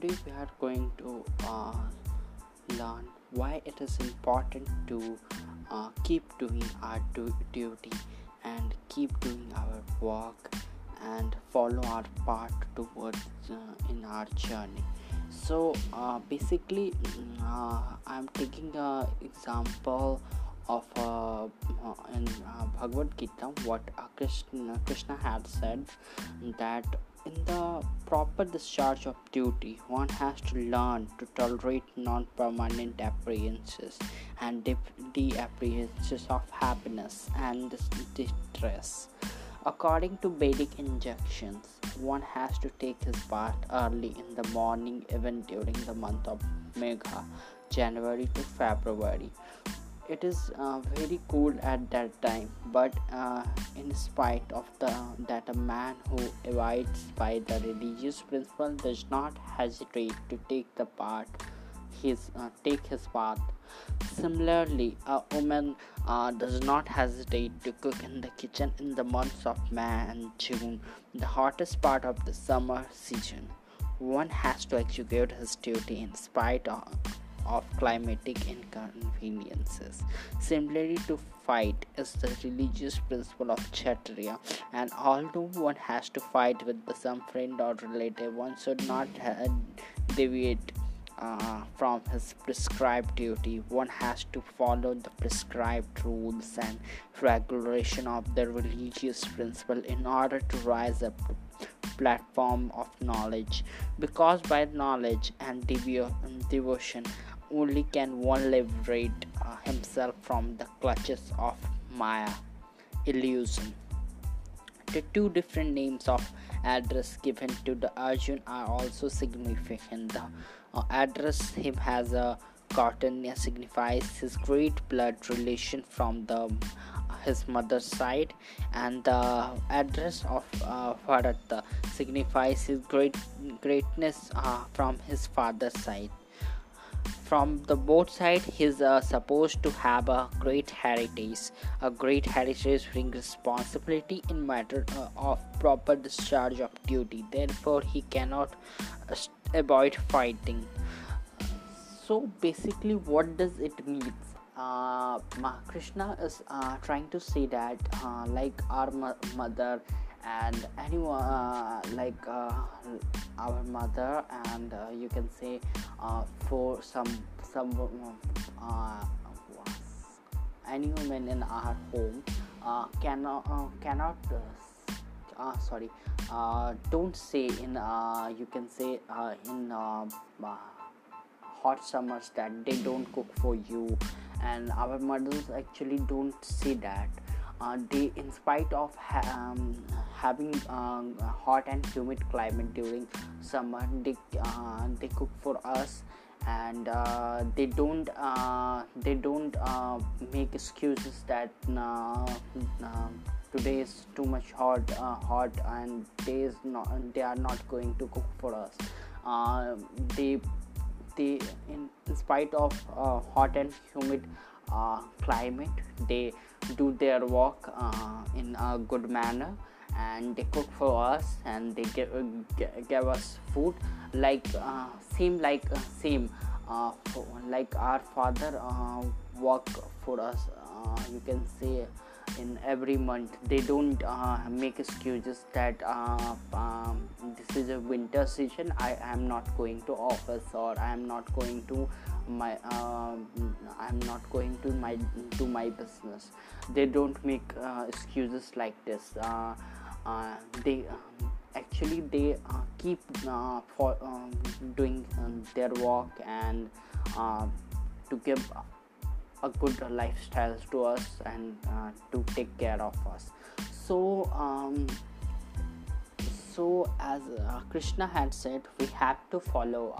today we are going to uh, learn why it is important to uh, keep doing our duty and keep doing our work and follow our path towards uh, in our journey. So uh, basically uh, i'm taking an example of uh, Uh, in uh, bhagavad gita what uh, krishna krishna had said that in the proper discharge of duty, one has to learn to tolerate non permanent appearances and the appearances of happiness and distress. According to Vedic injunctions, one has to take his bath early in the morning, even during the month of Magha, January to February it is uh, very cool at that time but uh, in spite of the that a man who abides by the religious principle does not hesitate to take the part his uh, take his path. Similarly a woman uh, does not hesitate to cook in the kitchen in the months of may and june the hottest part of the summer season. One has to execute his duty in spite of of climatic inconveniences. Similarly to fight is the religious principle of Kshatriya, and although one has to fight with some friend or relative, one should not deviate uh, from his prescribed duty. One has to follow the prescribed rules and regulation of the religious principle in order to rise up platform of knowledge because by knowledge and devo- devotion only can one liberate uh, himself from the clutches of Maya illusion. The two different names of address given to the Arjun are also significant. The uh, address him has a Kaunteya signifies his great blood relation from the uh, his mother's side, and the address of uh, Bharata signifies his great greatness uh, from his father's side from the both side he's uh, supposed to have a great heritage a great heritage brings responsibility in matter uh, of proper discharge of duty. Therefore he cannot uh, avoid fighting. So basically what does it mean? Uh, krishna is uh, trying to say that uh, like our mo- mother and anyone uh, like uh, our mother and uh, you can say uh, for some some uh, any woman in our home uh, cannot cannot sorry don't say in you can say in hot summers that they don't cook for you. And our mothers actually don't say that. Uh, they in spite of ha- um, having uh, hot and humid climate during summer. They uh, they cook for us and uh, they don't uh, they don't uh, make excuses that today is too much hot hot and they is not they are not going to cook for us. They they in, in spite of hot and humid climate they do their work uh, in a good manner and they cook for us and they give, uh, give us food like uh, same like uh, same uh, like our father uh, work for us you can say in every month. They don't make excuses that um, this is a winter season i am not going to office or i am not going to my uh, i'm not going to my to my business. They don't make uh, excuses like this uh, uh they um, actually they uh, keep uh, for um, doing um, their work and to give a good lifestyle to us and to take care of us. So um, so as krishna had said we have to follow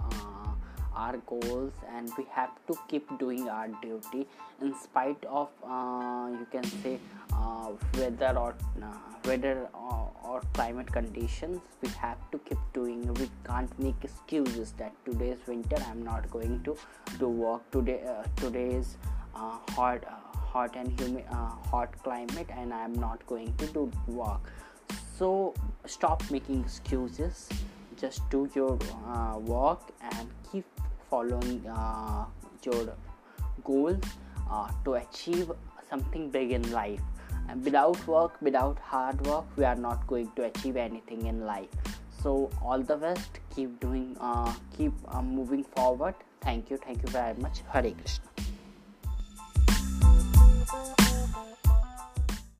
our goals and we have to keep doing our duty in spite of uh, you can say uh, weather or uh, weather or, or, climate conditions. We have to keep doing. We can't make excuses that today is winter. I'm not going to do work today uh, today uh, hot hot and humid hot climate and i'm not going to do work. So stop making excuses. Just do your uh, work and keep following uh, your goals uh, to achieve something big in life. And without work without hard work we are not going to achieve anything in life. So all the best. Keep doing uh, keep uh, moving forward. Thank you. Thank you very much. Hare krishna